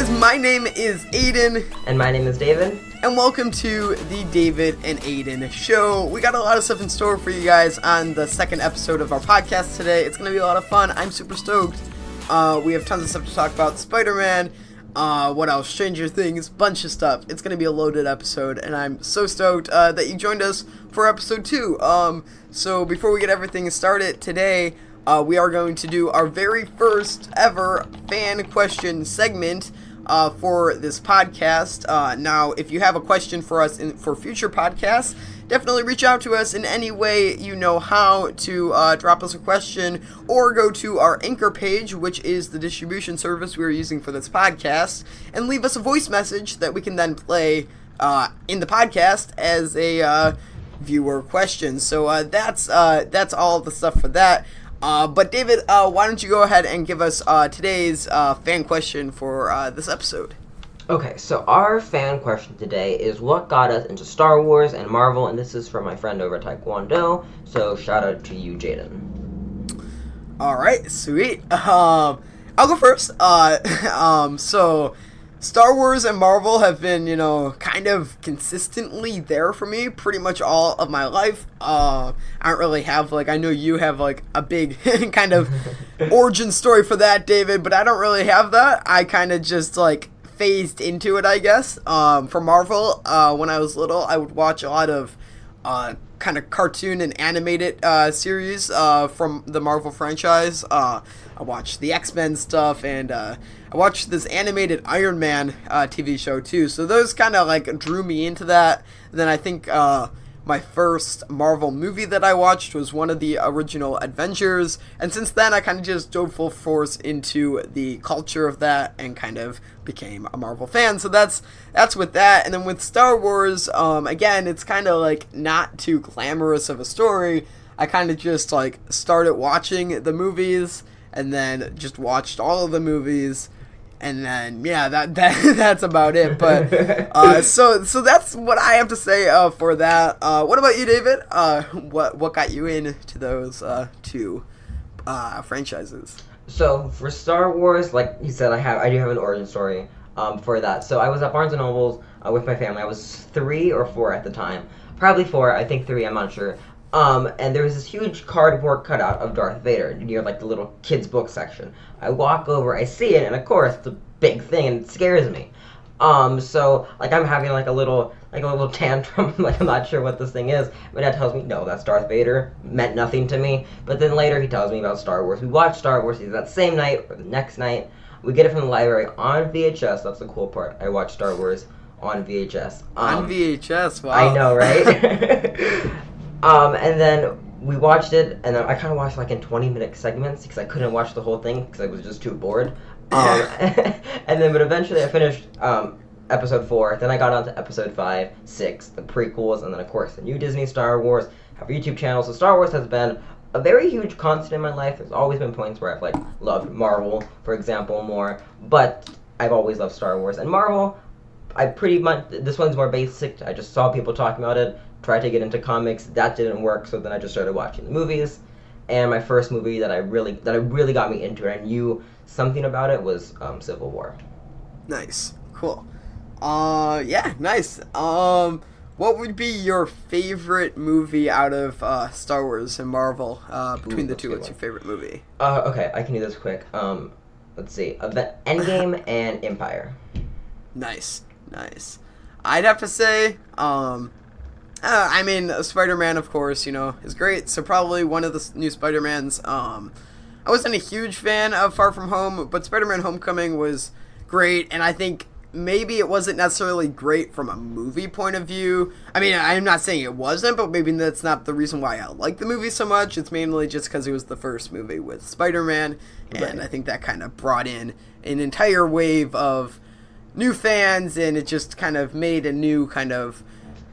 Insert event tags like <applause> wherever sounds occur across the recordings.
guys, my name is Aidan. And my name is David. And welcome to the David and Aidan show. We got a lot of stuff in store for you guys on the second episode of our podcast today. It's going to be a lot of fun. I'm super stoked. Uh, we have tons of stuff to talk about Spider Man. Uh, what else? Stranger Things, bunch of stuff. It's gonna be a loaded episode, and I'm so stoked uh, that you joined us for episode two. Um, so before we get everything started today, uh, we are going to do our very first ever fan question segment uh, for this podcast. Uh, now, if you have a question for us in, for future podcasts, definitely reach out to us in any way you know how to uh, drop us a question or go to our anchor page, which is the distribution service we are using for this podcast, and leave us a voice message that we can then play uh, in the podcast as a uh, viewer question. So uh, that's uh, that's all the stuff for that. Uh, but David, uh, why don't you go ahead and give us uh, today's uh, fan question for uh, this episode? Okay, so our fan question today is what got us into Star Wars and Marvel, and this is from my friend over at Taekwondo. So shout out to you, Jaden. All right, sweet. <laughs> Um, I'll go first. Uh, <laughs> um, so Star Wars and Marvel have been, you know, kind of consistently there for me pretty much all of my life. Uh, I don't really have, like, I know you have, like, a big <laughs> kind of <laughs> origin story for that, David, but I don't really have that. I kind of just, like, phased into it, I guess. Um, for Marvel, uh, when I was little, I would watch a lot of uh, kind of cartoon and animated uh, series uh, from the Marvel franchise. Uh, I watched the X Men stuff, and uh, I watched this animated Iron Man uh, TV show too. So those kind of like drew me into that. then I think uh, my first Marvel movie that I watched was one of the original Avengers, and since then I kind of just dove full force into the culture of that and kind of became a Marvel fan. So that's that's with that, and then with Star Wars, um, again, it's kind of like not too glamorous of a story. I kind of just like started watching the movies and then just watched all of the movies and then yeah, that <laughs> that that's about it. But uh, <laughs> so so that's what I have to say uh, for that. Uh, what about you, David? Uh, what what got you into those uh, two uh, franchises? So for Star Wars, like you said, I have I do have an origin story um, for that. So I was at Barnes and Nobles with my family. I was three or four at the time, probably four. I think three. I'm not sure. Um, and there was this huge cardboard cutout of Darth Vader near like the little kids book section. I walk over, I see it, and of course it's a big thing and it scares me. Um, so like I'm having like a little like a little <laughs> tantrum, like I'm not sure what this thing is. My dad tells me, no, that's Darth Vader. Meant nothing to me. But then later he tells me about Star Wars. We watch Star Wars either that same night or the next night. We get it from the library on VHS. That's the cool part. I watch Star Wars on VHS. Um, on VHS, wow. I know, right? <laughs> <laughs> Um, and then we watched it, and I kind of watched like in 20 minute segments because I couldn't watch the whole thing because I was just too bored. <laughs> Um, <laughs> and then, but eventually I finished um, episode four. Then I got on to episode five, six, the prequels, and then of course the new Disney Star Wars. Have a YouTube channel, so Star Wars has been a very huge constant in my life. There's always been points where I've like loved Marvel, for example, more, but I've always loved Star Wars and Marvel. I pretty much this one's more basic. I just saw people talking about it tried to get into comics. That didn't work, so then I just started watching the movies. And my first movie that I really that I really got me into it, I knew something about it was um, Civil War. Nice, cool. Uh, yeah, nice. Um, what would be your favorite movie out of uh, Star Wars and Marvel? Uh, between Ooh, the two, what's your favorite movie? Uh, okay, I can do this quick. Um, let's see, The Endgame <laughs> and Empire. Nice, nice. I'd have to say, um, uh, I mean, Spider Man, of course, you know, is great. So probably one of the new Spider Mans. Um, I wasn't a huge fan of Far From Home, but Spider Man Homecoming was great, and I think maybe it wasn't necessarily great from a movie point of view. I mean, I'm not saying it wasn't, but maybe that's not the reason why I like the movie so much. It's mainly just because it was the first movie with Spider Man, and right. I think that kind of brought in an entire wave of new fans, and it just kind of made a new kind of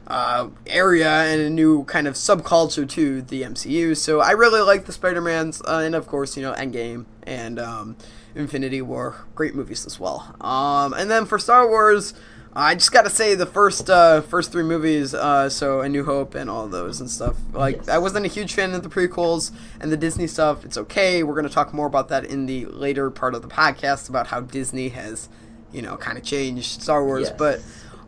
uh, area and a new kind of subculture to the MCU. So I really like the Spider Mans, uh, and of course, you know, Endgame and um, Infinity War, great movies as well. Um, and then for Star Wars. I just gotta say the first uh, first three movies, uh, so A New Hope and all those and stuff. Like yes. I wasn't a huge fan of the prequels and the Disney stuff. It's okay. We're gonna talk more about that in the later part of the podcast about how Disney has you know, kind of changed Star Wars. Yes. But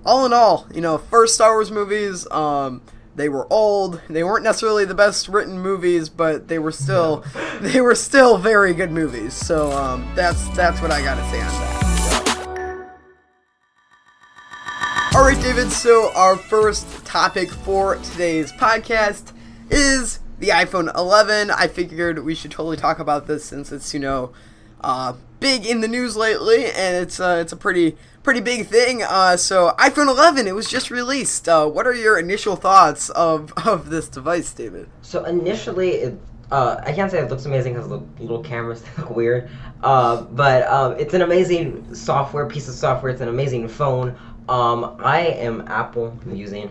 all in all, you know, first Star Wars movies, um, they were old. They weren't necessarily the best written movies, but they were still <laughs> they were still very good movies. So um, that's that's what I gotta say on that. All right, David. So our first topic for today's podcast is the iPhone 11. I figured we should totally talk about this since it's you know uh, big in the news lately, and it's uh, it's a pretty pretty big thing. Uh, so iPhone 11, it was just released. Uh, what are your initial thoughts of <laughs> of this device, David? So initially, it, uh, I can't say it looks amazing because the little cameras <laughs> look weird. Uh, but um, it's an amazing software piece of software. It's an amazing phone. Um, I am Apple I'm using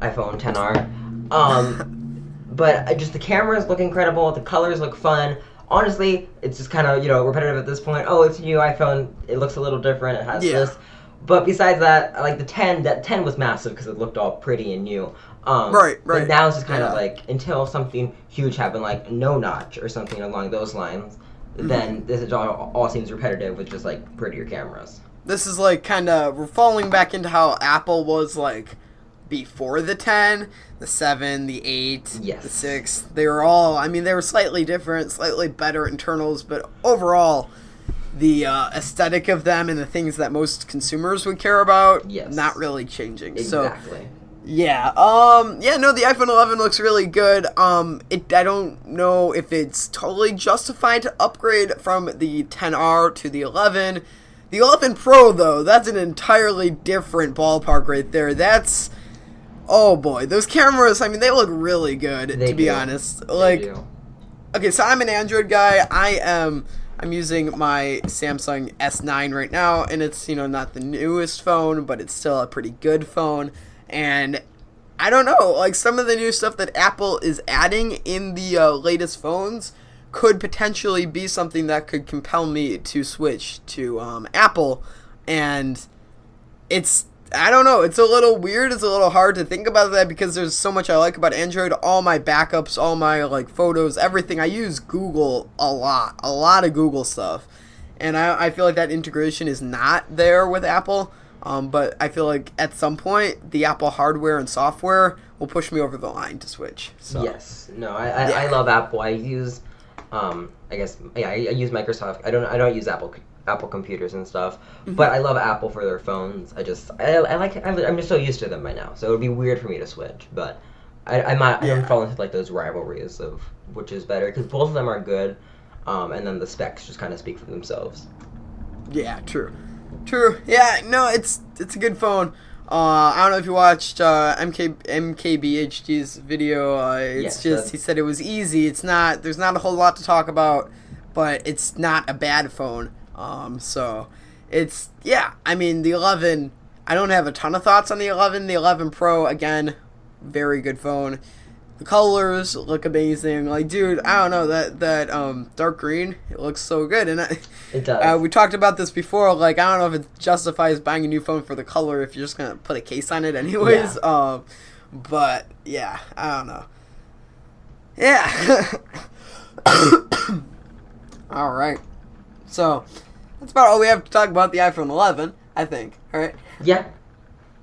iPhone 10R. Um, <laughs> but just the cameras look incredible. The colors look fun. Honestly, it's just kind of you know repetitive at this point. Oh, it's a new iPhone. It looks a little different. It has Yeah. this. But besides that, like the 10, that 10 was massive because it looked all pretty and new. Um, Right, but now it's just kind of Yeah. like until something huge happened, like no notch or something along those lines, Mm-hmm. then this is all, all seems repetitive with just like prettier cameras. This is like kind of we're falling back into how Apple was like before the 10, the 7, the 8, Yes. the 6. They were all, I mean, they were slightly different, slightly better internals, but overall, the uh, aesthetic of them and the things that most consumers would care about, Yes. not really changing. So, yeah. Um. Yeah. No. The iPhone 11 looks really good. Um. It. I don't know if it's totally justified to upgrade from the 10R to the 11. The 11 Pro though, that's an entirely different ballpark right there. That's. Oh boy, those cameras. I mean, they look really good. They to be do. honest, They like. do. Okay, so I'm an Android guy. I am I'm using my Samsung S9 right now and it's, you know, not the newest phone, but it's still a pretty good phone. And I don't know, like some of the new stuff that Apple is adding in the uh, latest phones could potentially be something that could compel me to switch to um, Apple and it's I don't know. It's a little weird. It's a little hard to think about that because there's so much I like about Android. All my backups, all my like photos, everything. I use Google a lot, a lot of Google stuff, and I, I feel like that integration is not there with Apple. Um, but I feel like at some point the Apple hardware and software will push me over the line to switch. So Yes. No, I, I, Yeah. I love Apple. I use, um, I guess, yeah, I, I use Microsoft. I don't, I don't use Apple, Apple computers and stuff. Mm-hmm. But I love Apple for their phones. I just, I, I like, I'm I'm just so used to them by now. So it would be weird for me to switch. But I, I might, I Yeah. don't fall into like those rivalries of which is better because both of them are good. Um, and then the specs just kind of speak for themselves. Yeah, true. True. Yeah, no, it's it's a good phone. Uh, I don't know if you watched uh, MK MKBHD's video. Uh, it's Yes, just he said it was easy. It's not. There's not a whole lot to talk about, but it's not a bad phone. Um, so it's yeah. I mean, the 11. I don't have a ton of thoughts on the 11. The 11 Pro again, very good phone. The colors look amazing. Like, dude, I don't know that that um dark green. It looks so good, and I, It does. uh, we talked about this before. Like, I don't know if it justifies buying a new phone for the color if you're just gonna put a case on it, anyways. Yeah. Um, but yeah, I don't know. Yeah. <coughs> <coughs> all right. So that's about all we have to talk about the iPhone 11. I think. All right. yeah.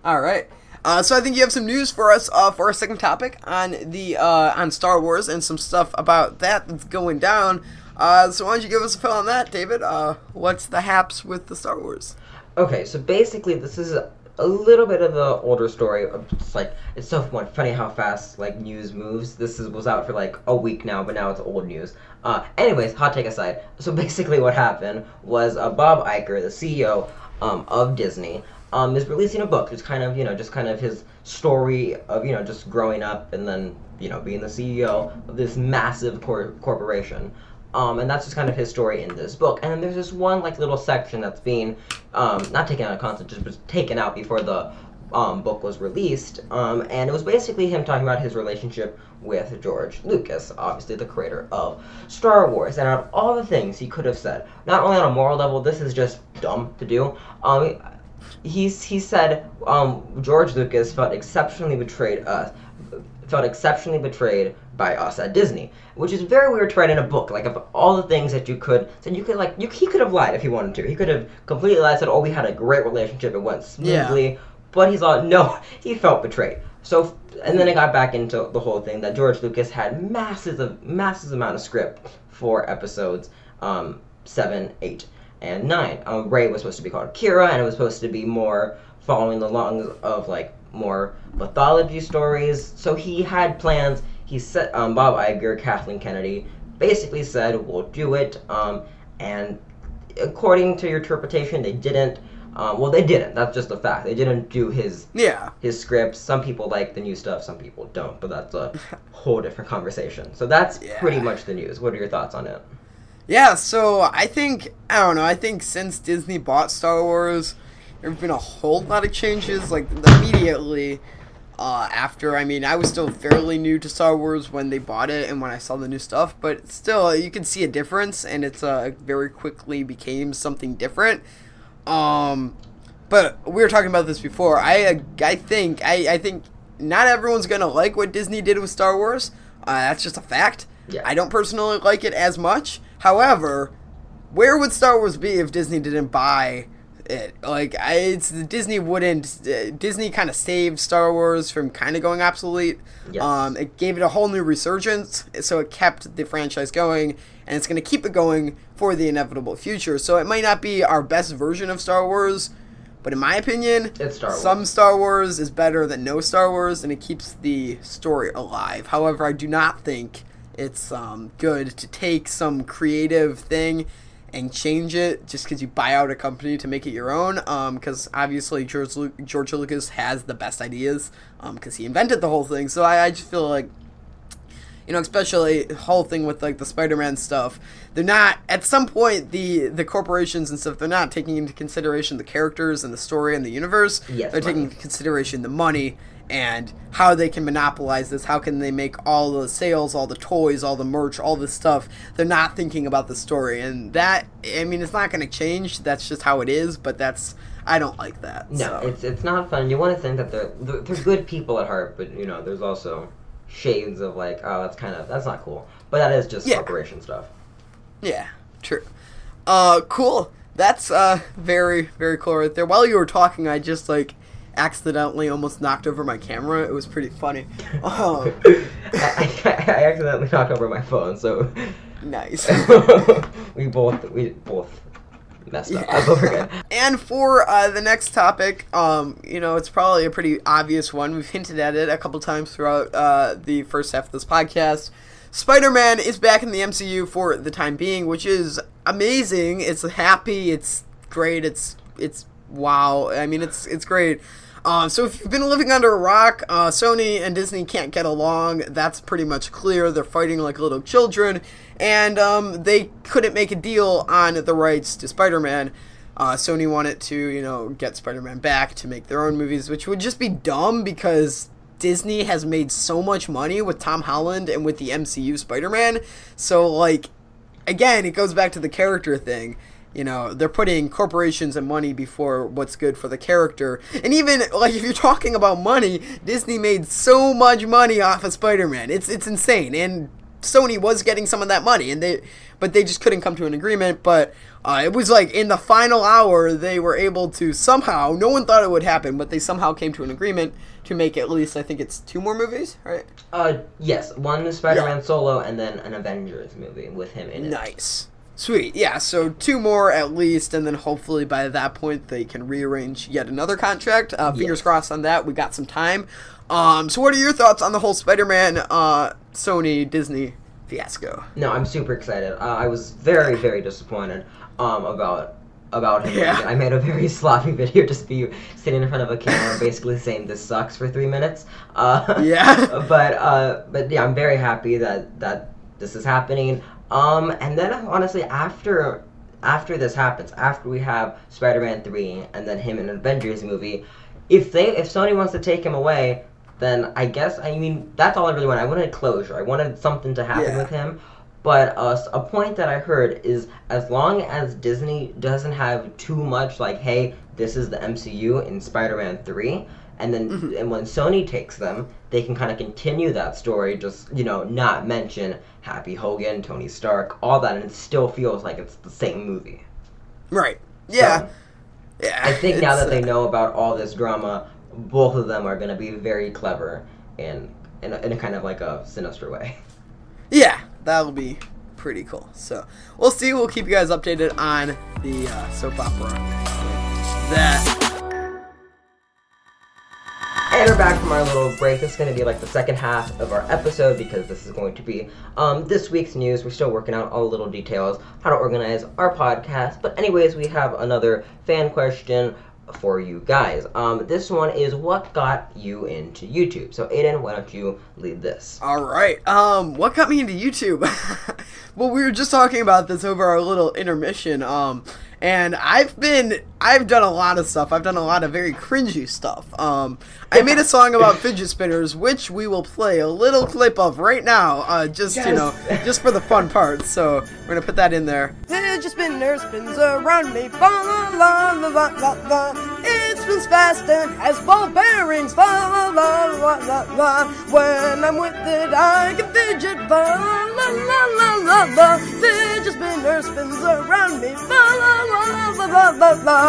All right. Uh, so I think you have some news for us uh, for our second topic on the uh, on Star Wars and some stuff about that that's going down. Uh, so why don't you give us a fill on that, David? Uh, what's the haps with the Star Wars? Okay, so basically, this is a little bit of an older story. It's like it's so funny how fast like news moves. This is, was out for like a week now, but now it's old news. Uh, anyways, hot take aside. <laughs> So basically, what happened was uh, Bob Iger, the CEO um, of Disney, um, is releasing a book. It's kind of you know just kind of his story of you know just growing up and then you know being the CEO of this massive cor- corporation. Um, and that's just kind of his story in this book. And then there's this one like little section that's being um, not taken out of context, just was taken out before the um, book was released. Um, and it was basically him talking about his relationship with George Lucas, obviously the creator of Star Wars. And out of all the things he could have said, not only on a moral level, this is just dumb to do. Um, he's he said um, George Lucas felt exceptionally betrayed us felt exceptionally betrayed by us at Disney, which is very weird to write in a book. Like of all the things that you could, said you could like, you, he could have lied if he wanted to. He could have completely lied, said, "Oh, we had a great relationship, it went smoothly," but he's all, no, <laughs> he felt betrayed. So, and then it got back into the whole thing that George Lucas had masses of masses amount of script for episodes um, seven, eight, and nine. Um, Rey was supposed to be called Kira, and it was supposed to be more following the lungs of like more mythology stories. So he had plans. He said, um, Bob Iger, Kathleen Kennedy, basically said, "We'll do it." Um, and according to your interpretation, they didn't. Um, well, they didn't. That's just a fact. They didn't do his Yeah. his scripts. Some people like the new stuff, some people don't. But that's a <laughs> whole different conversation. So that's Yeah. pretty much the news. What are your thoughts on it? Yeah, so I think I don't know. I think since Disney bought Star Wars, there've been a whole lot of changes. Like immediately uh, after, I mean, I was still fairly new to Star Wars when they bought it and when I saw the new stuff, but still, you can see a difference, and it's uh, very quickly became something different. Um, but we were talking about this before. I uh, I think I, I think not everyone's gonna like what Disney did with Star Wars. Uh, that's just a fact. Yeah. I don't personally like it as much. However, where would Star Wars be if Disney didn't buy it? Like, I, it's Disney wouldn't. Uh, Disney kind of saved Star Wars from kind of going obsolete. Yes. Um, it gave it a whole new resurgence, so it kept the franchise going, and it's going to keep it going for the inevitable future. So it might not be our best version of Star Wars, but in my opinion, It's Star Wars. some Star Wars is better than no Star Wars, and it keeps the story alive. However, I do not think it's um, good to take some creative thing and change it just because you buy out a company to make it your own. Um, because obviously George Lu- George Lucas has the best ideas um, because he invented the whole thing. So I, I just feel like you know, especially the whole thing with like the Spider-Man stuff. They're not at some point the the corporations and stuff. They're not taking into consideration the characters and the story and the universe. Yes, they're taking into consideration the money and how they can monopolize this. How can they make all the sales, all the toys, all the merch, all this stuff? They're not thinking about the story, and that I mean, it's not going to change. That's just how it is. But that's I don't like that. No, so. it's it's not fun. You want to think that they're, they're they're good people at heart, but you know, there's also shades of like, oh, that's kind of that's not cool. But that is just Yeah. corporation stuff. Yeah, true. Uh, cool. That's uh very very cool right there. While you were talking, I just like accidentally almost knocked over my camera. It was pretty funny. Um, <laughs> I, I, I accidentally knocked over my phone, so nice. <laughs> we both we both messed up. Yeah. Again. <laughs> And for uh, the next topic, um, you know, it's probably a pretty obvious one. We've hinted at it a couple times throughout uh, the first half of this podcast. Spider Man is back in the MCU for the time being, which is amazing. It's happy. It's great. It's it's wow. I mean, it's it's great. Um, so if you've been living under a rock, uh, Sony and Disney can't get along. That's pretty much clear. They're fighting like little children, and um, they couldn't make a deal on the rights to Spider-Man. Uh, Sony wanted to, you know, get Spider-Man back to make their own movies, which would just be dumb because Disney has made so much money with Tom Holland and with the MCU Spider-Man. So like again, it goes back to the character thing. You know, they're putting corporations and money before what's good for the character. And even like if you're talking about money, Disney made so much money off of Spider-Man. It's it's insane. And Sony was getting some of that money and they but they just couldn't come to an agreement, but uh, it was like in the final hour they were able to somehow no one thought it would happen but they somehow came to an agreement to make at least i think it's two more movies right Uh, yes, one Spider-Man solo, and then an Avengers movie with him in it. Nice. Sweet. Yeah, so two more at least, and then hopefully by that point they can rearrange yet another contract. Uh, fingers Yes. crossed on that. We got some time. Um, so what are your thoughts on the whole Spider-Man, uh, Sony, Disney fiasco? No, I'm super excited. Uh, I was very, very disappointed um, about about him. Yeah. I made a very <laughs> sloppy video, just be sitting in front of a camera, <laughs> basically saying this sucks for three minutes. Uh, Yeah. <laughs> But uh, but yeah, I'm very happy that that this is happening. Um, and then honestly, after after this happens, after we have Spider-Man three, and then him in an Avengers movie, if they if Sony wants to take him away, then I guess I mean that's all I really wanted. I wanted closure. I wanted something to happen Yeah. with him. But uh, a point that I heard is as long as Disney doesn't have too much like, hey, this is the MCU in Spider-Man three, and then Mm-hmm. and when Sony takes them, they can kind of continue that story. Just you know, not mention Happy Hogan, Tony Stark, all that, and it still feels like it's the same movie. Right. Yeah. So, yeah. I think now that they uh, know about all this drama, both of them are going to be very clever and in a, in a kind of like a sinister way. Yeah, that'll be pretty cool. So we'll see. We'll keep you guys updated on the uh, soap opera. That. We're back from our little break. This is going to be like the second half of our episode because this is going to be um, this week's news. We're still working out all the little details, how to organize our podcast. But, anyways, we have another fan question for you guys. Um, this one is what got you into YouTube? So, Aidan, why don't you lead this? All right. Um, what got me into YouTube? <laughs> well, we were just talking about this over our little intermission. Um, and I've been, I've done a lot of stuff. I've done a lot of very cringy stuff. Um, I made a song about <laughs> fidget spinners, which we will play a little clip of right now. Uh, just you know, just for the fun part. So we're gonna put that in there. Fidget spinner spins around me, la la la la la la. Fast and has ball bearings, fa la la la la la. When I'm with it, I can fidget, la la la la la. Fidget spinner spins around me, la la la la la la.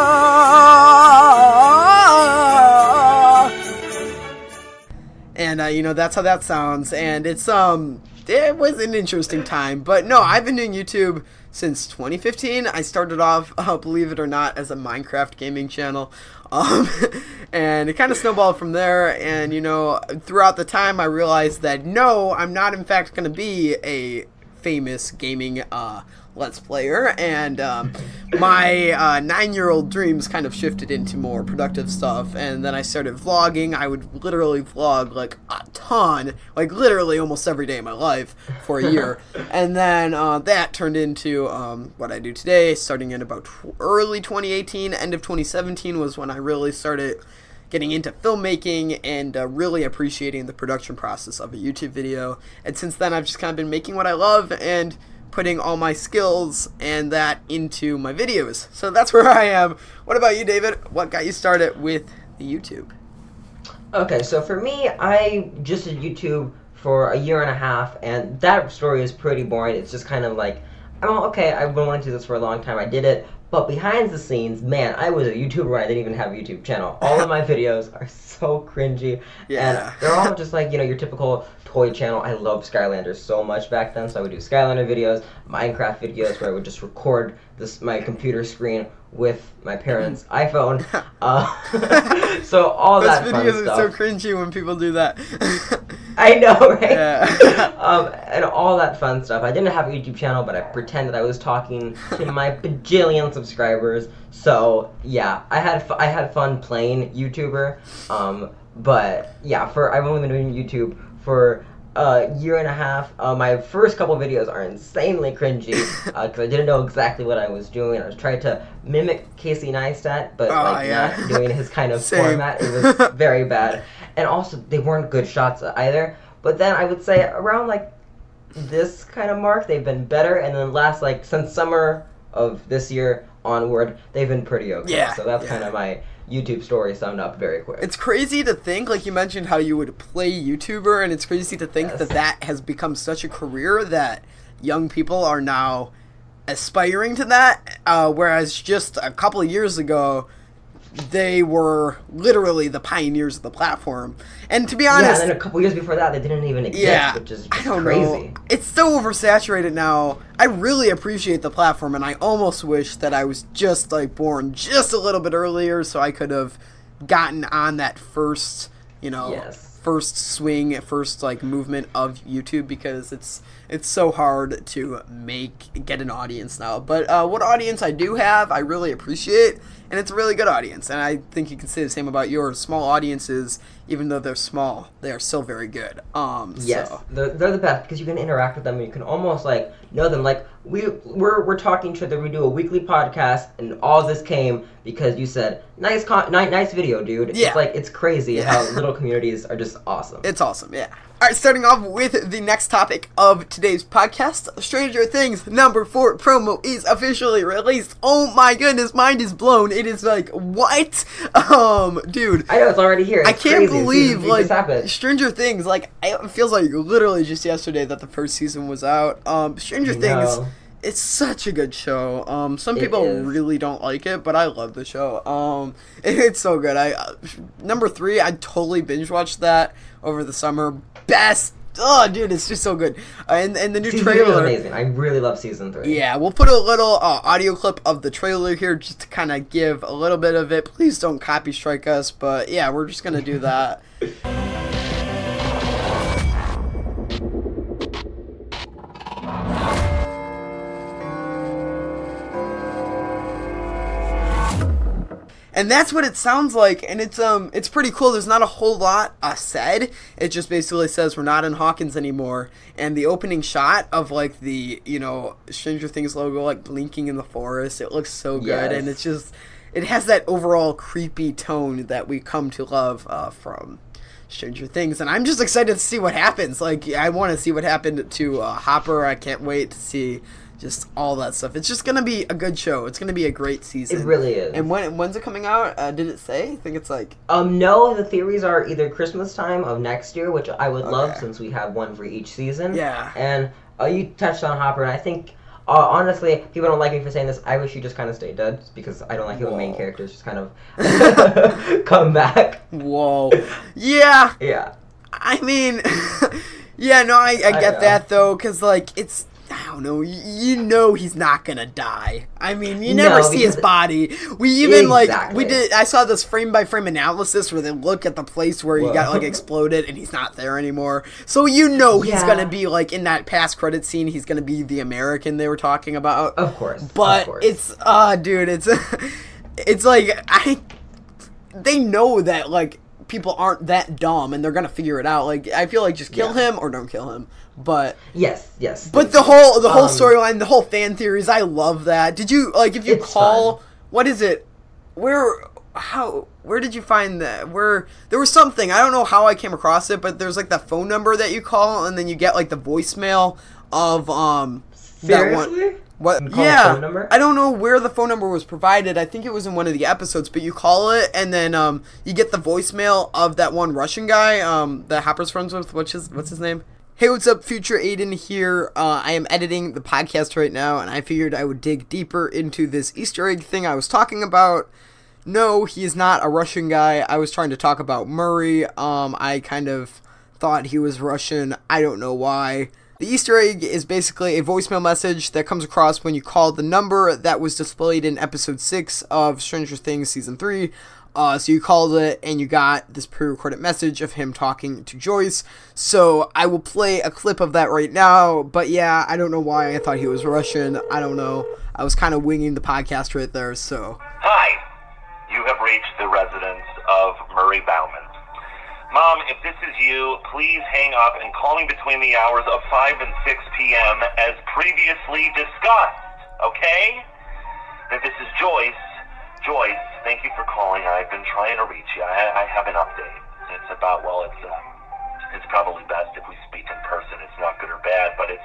And uh, you know that's how that sounds, and it's um it was an interesting time, but no, I've been doing YouTube since 2015. I started off, uh, believe it or not, as a Minecraft gaming channel, um, <laughs> and it kind of snowballed from there. And you know, throughout the time, I realized that no, I'm not in fact going to be a famous gaming uh, let's player and um, my uh, nine-year-old dreams kind of shifted into more productive stuff and then i started vlogging. I would literally vlog like a ton like literally almost every day of my life for a year. <laughs> And then uh, that turned into um, what i do today starting in about tw- early 2018 end of 2017 was when i really started getting into filmmaking and uh, really appreciating the production process of a YouTube video. And since then, I've just kind of been making what I love and putting all my skills and that into my videos. So that's <laughs> where I am. What about you, David? What got you started with the YouTube? Okay, so for me, I just did YouTube for a year and a half, and that story is pretty boring. It's just kind of like, oh, okay, I've been wanting to do this for a long time. I did it, but behind the scenes, man, I was a YouTuber. when I didn't even have a YouTube channel. All of my videos are so cringy, Yeah. and they're all just like you know your typical toy channel. I loved Skylanders so much back then, so I would do Skylander videos, Minecraft videos, where I would just record this my computer screen with my parents' <laughs> iPhone. <laughs> Uh, <laughs> so all Those that videos are so cringy when people do that. <laughs> I know, right? Yeah. <laughs> um, and all that fun stuff. I didn't have a YouTube channel, but I pretended I was talking to my <laughs> bajillion subscribers. So yeah, I had fu- I had fun playing YouTuber. Um, but yeah, for I've only been doing YouTube for a year and a half. Uh, my first couple videos are insanely cringy because I didn't know exactly what I was doing. I was trying to mimic Casey Neistat, but Oh, like yeah. not doing his kind of format. It was very bad, and also they weren't good shots either. But then I would say around like this kind of mark, they've been better, and then last like since summer of this year onward, they've been pretty okay. Yeah, So that's yeah. kind of my YouTube story summed up very quick. It's crazy to think, like you mentioned, how you would play YouTuber, and it's crazy to think Yes. that that has become such a career that young people are now aspiring to that. Uh, whereas just a couple of years ago, they were literally the pioneers of the platform. And to be honest, yeah, and then a couple years before that, they didn't even exist, yeah, which is I don't crazy. know. It's so oversaturated now. I really appreciate the platform, and I almost wish that I was just like born just a little bit earlier, so I could have gotten on that first, you know, Yes. first swing, first like movement of YouTube because it's it's so hard to make get an audience now. But uh, what audience I do have, I really appreciate, and it's a really good audience. And I think you can say the same about yours. Small audiences, even though they're small, they are still very good. Um, Yes, so. they're, they're the best because you can interact with them and you can almost like know them. Like we we're we're talking to each other. We do a weekly podcast, and all this came because you said nice con- ni- nice video, dude. Yeah. It's like it's crazy Yeah. how <laughs> little communities are just awesome. It's awesome, yeah. All right, starting off with the next topic of today's podcast Stranger Things number four promo is officially released. Oh my goodness, mind is blown. It is like, what? Um, dude. I know it's already here. I can't crazy. believe like. Stranger Things. Like it feels like literally just yesterday that the first season was out. Um, Stranger Things. It's such a good show. Um, some It people is. really don't like it, but I love the show. Um, <laughs> it's so good. I uh, number three. I totally binge watched that over the summer. Best. Oh, dude, it's just so good. Uh, and and the new Season trailer. amazing. I really love season three. Yeah, we'll put a little uh, audio clip of the trailer here just to kind of give a little bit of it. Please don't copy strike us, but yeah, we're just gonna do that. <laughs> And that's what it sounds like, and it's um it's pretty cool. There's not a whole lot uh, said. It just basically says we're not in Hawkins anymore, and the opening shot of like the you know Stranger Things logo like blinking in the forest. It looks so good, and Yes. it's just it has that overall creepy tone that we come to love uh, from Stranger Things, and I'm just excited to see what happens. Like I want to see what happened to uh, Hopper. I can't wait to see just all that stuff. It's just gonna be a good show. It's gonna be a great season. It really is. And when when's it coming out? Uh, did it say? I think it's like Um, no, the theories are either Christmas time of next year, which I would love since we have one for each season. Yeah. And uh, you touched on Hopper, and I think, uh, honestly, people don't like me for saying this. I wish he just kind of stayed dead because I don't like the main characters just kind of <laughs> <laughs> come back. whoa. <laughs> yeah, Yeah. I mean, yeah. No, I, I get that though, because like it's. I don't know. You, you know he's not gonna die. I mean, you never No, see his body. We even like we did. I saw this frame by frame analysis where they look at the place where he got like <laughs> exploded and he's not there anymore. So you know he's Yeah. gonna be like in that past credit scene. He's gonna be the American they were talking about. Of course. of but course. it's uh dude it's <laughs> it's like i they know that like people aren't that dumb and they're gonna figure it out like i feel like just kill Yeah. him or don't kill him but Yes, yes. but the whole the whole Um, storyline the whole fan theories i love that did you like if you call fun. what is it where how where did you find that where there was something i don't know how i came across it but there's like that phone number that you call and then you get like the voicemail of um that one- Seriously? what? You call a yeah. I don't know where the phone number was provided. I think it was in one of the episodes. But you call it, and then um, you get the voicemail of that one Russian guy, um, that Hopper's friends with. What's his What's his name? Hey, what's up, future Aidan here? Uh, I am editing the podcast right now, and I figured I would dig deeper into this Easter egg thing I was talking about. No, he is not a Russian guy. I was trying to talk about Murray. Um, I kind of thought he was Russian. I don't know why. The Easter egg is basically a voicemail message that comes across when you call the number that was displayed in episode 6 of Stranger Things season 3. Uh, so you called it and you got this pre recorded message of him talking to Joyce. So I will play a clip of that right now. But yeah, I don't know why I thought he was Russian. I don't know. I was kind of winging the podcast right there, so. Hi, you have reached the residence of Murray Bauman. Mom, if this is you, please hang up and call me between the hours of 5 and 6 p.m. as previously discussed, okay? And this is Joyce. Joyce, thank you for calling. I've been trying to reach you. I, I have an update. It's about, well, it's, uh, it's probably best if we speak in person. It's not good or bad, but it's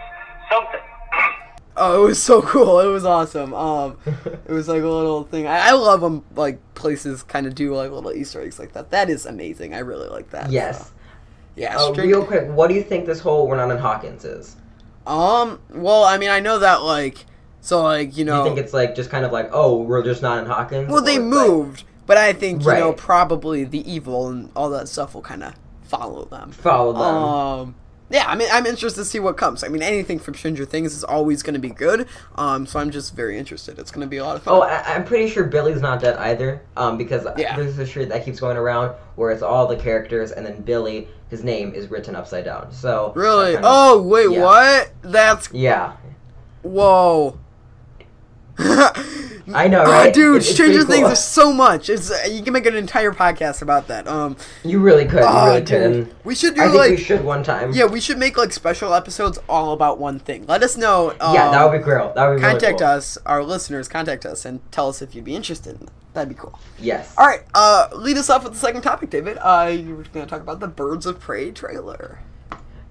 something. <clears throat> Oh, it was so cool. It was awesome. Um, it was like a little thing. I, I love when like places kind of do like little Easter eggs like that. That is amazing. I really like that. Yes. So, yeah. Uh, string- real quick, what do you think this whole "We're not in Hawkins" is? Um. Well, I mean, I know that like, so like you know, you think it's like just kind of like, oh, we're just not in Hawkins? well they it's like- moved, but I think you know probably the evil and all that stuff will kind of follow them. follow them. Um. Yeah, I mean, I'm interested to see what comes. I mean, anything from Stranger Things is always going to be good. Um, so I'm just very interested. It's going to be a lot of fun. Oh, I, I'm pretty sure Billy's not dead either. Um, because Yeah. there's a shirt that keeps going around where it's all the characters, and then Billy, his name is written upside down. So really? kind of- Oh, wait, yeah. what? That's Yeah, Whoa. I know, Oh, right? dude, It's- it's Stranger Things cool. is so much. It's uh, you can make an entire podcast about that. Um, You really could. You really dude, And we should do I think like we should one time. yeah, we should make like special episodes all about one thing. Let us know. Um, yeah, that would be cool. That would be Contact really cool. us, our listeners. Contact us and tell us if you'd be interested. in that. That'd be cool. Yes. All right, uh, lead us off with the second topic, David. Uh, you were going to talk about the Birds of Prey trailer.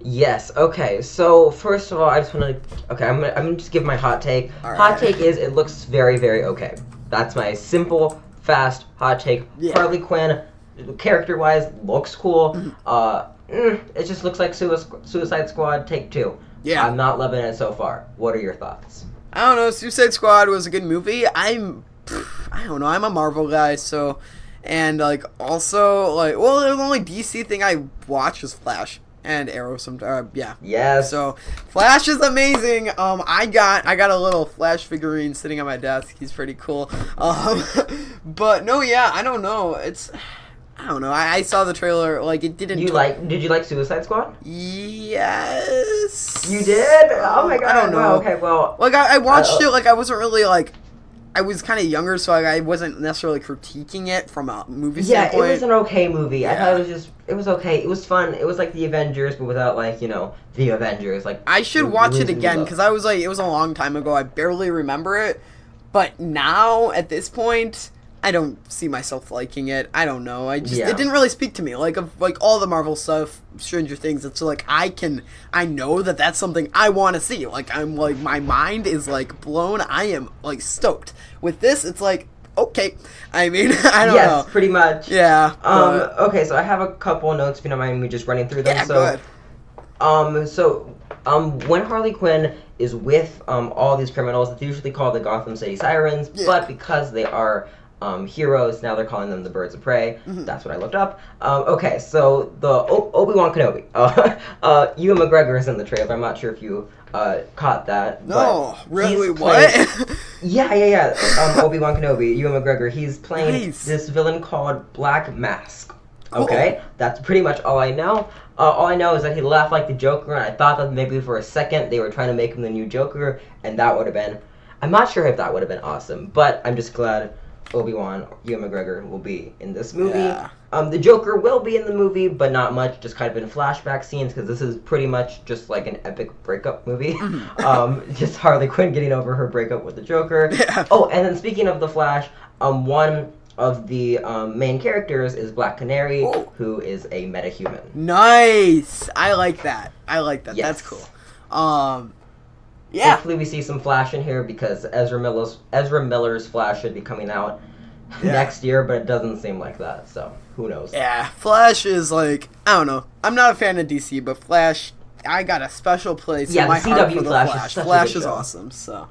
Yes. Okay. So first of all, I just want to. Okay, I'm gonna, I'm gonna just give my hot take. All hot right. take is it looks very very okay. That's my simple, fast hot take. Yeah. Harley Quinn, character wise, looks cool. Mm-hmm. Uh, mm, it just looks like Sui- Suicide Squad Take Two. Yeah. I'm not loving it so far. What are your thoughts? I don't know. Suicide Squad was a good movie. I'm, I don't know. I'm a Marvel guy, so, and like also like, well, the only DC thing I watch is Flash and Arrow. Some, uh, yeah. Yes. So Flash is amazing. Um, I got I got a little Flash figurine sitting on my desk. He's pretty cool. Um, <laughs> but no, yeah, I don't know. It's. I don't know. I, I saw the trailer. Like it didn't. you like? Did you like Suicide Squad? Yes. You did? Oh my god. I don't know. Wow, okay. Well. Like I, I watched Uh, it, like I wasn't really like, I was kind of younger, so I, I wasn't necessarily critiquing it from a movie standpoint. Yeah, it was an okay movie. I thought it was just it was okay. It was fun. It was like the Avengers, but without like you know the Avengers. Like I should watch it again because I was like, it was a long time ago. I barely remember it, but now at this point, I don't see myself liking it. I don't know. I just Yeah. it didn't really speak to me. Like of like all the Marvel stuff, Stranger Things. It's like I can I know that that's something I want to see. Like I'm like my mind is like blown. I am like stoked with this. It's like okay. I mean <laughs> I don't yes, know. pretty much. Yeah. Um. but- Okay, so I have a couple notes. If you don't mind me just running through them. yeah. so go ahead. Um, so, um, when Harley Quinn is with um, all these criminals, it's usually called the Gotham City Sirens, Yeah. but because they are um, heroes, now they're calling them the Birds of Prey. Mm-hmm. That's what I looked up. Um, okay, so the o- Obi Wan Kenobi, <laughs> uh, uh, Ewan McGregor is in the trailer. I'm not sure if you uh, caught that. No, really? What? playing- <laughs> yeah, yeah, yeah. Um, Obi Wan Kenobi, Ewan McGregor. He's playing Nice. this villain called Black Mask. Cool. Okay, that's pretty much all I know. Uh, all I know is that he laughed like the Joker, and I thought that maybe for a second they were trying to make him the new Joker, and that would have been. I'm not sure if that would have been awesome, but I'm just glad Obi Wan, Ewan McGregor, will be in this movie. Yeah. Um, the Joker will be in the movie, but not much, just kind of in flashback scenes, because this is pretty much just like an epic breakup movie. <laughs> um, just Harley Quinn getting over her breakup with the Joker. <laughs> Yeah. Oh, and then speaking of the Flash, um, one of the um, main characters is Black Canary, who is a metahuman. Nice. I like that. I like that. Yes. That's cool. Um, yeah. Hopefully, we see some Flash in here because Ezra Miller's Ezra Miller's Flash should be coming out Yeah. next year, but it doesn't seem like that. So who knows? Yeah. Flash is like I don't know. I'm not a fan of DC, but Flash, I got a special place Yeah, in my the heart CW for the Flash is Flash. such a Flash good is show. awesome. So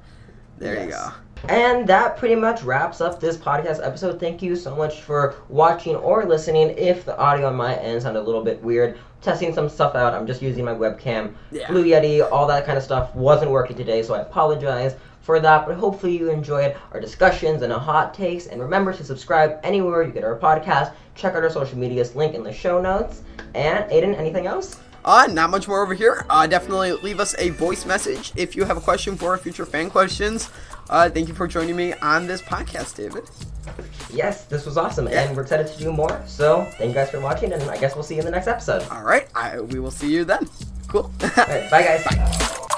there you go. And that pretty much wraps up this podcast episode. Thank you so much for watching or listening. If the audio on my end sounded a little bit weird, testing some stuff out. I'm just using my webcam. Yeah. Blue Yeti, all that kind of stuff wasn't working today, so I apologize for that. But hopefully you enjoyed our discussions and our hot takes. And remember to subscribe anywhere you get our podcast. Check out our social medias link in the show notes. And Aidan, anything else? Uh, not much more over here. Uh, definitely leave us a voice message if you have a question for our future fan questions. Uh, thank you for joining me on this podcast, David. Yes, this was awesome, and we're excited to do more. So thank you guys for watching, and I guess we'll see you in the next episode. All right, I, we will see you then. Cool. <laughs> All right, bye guys.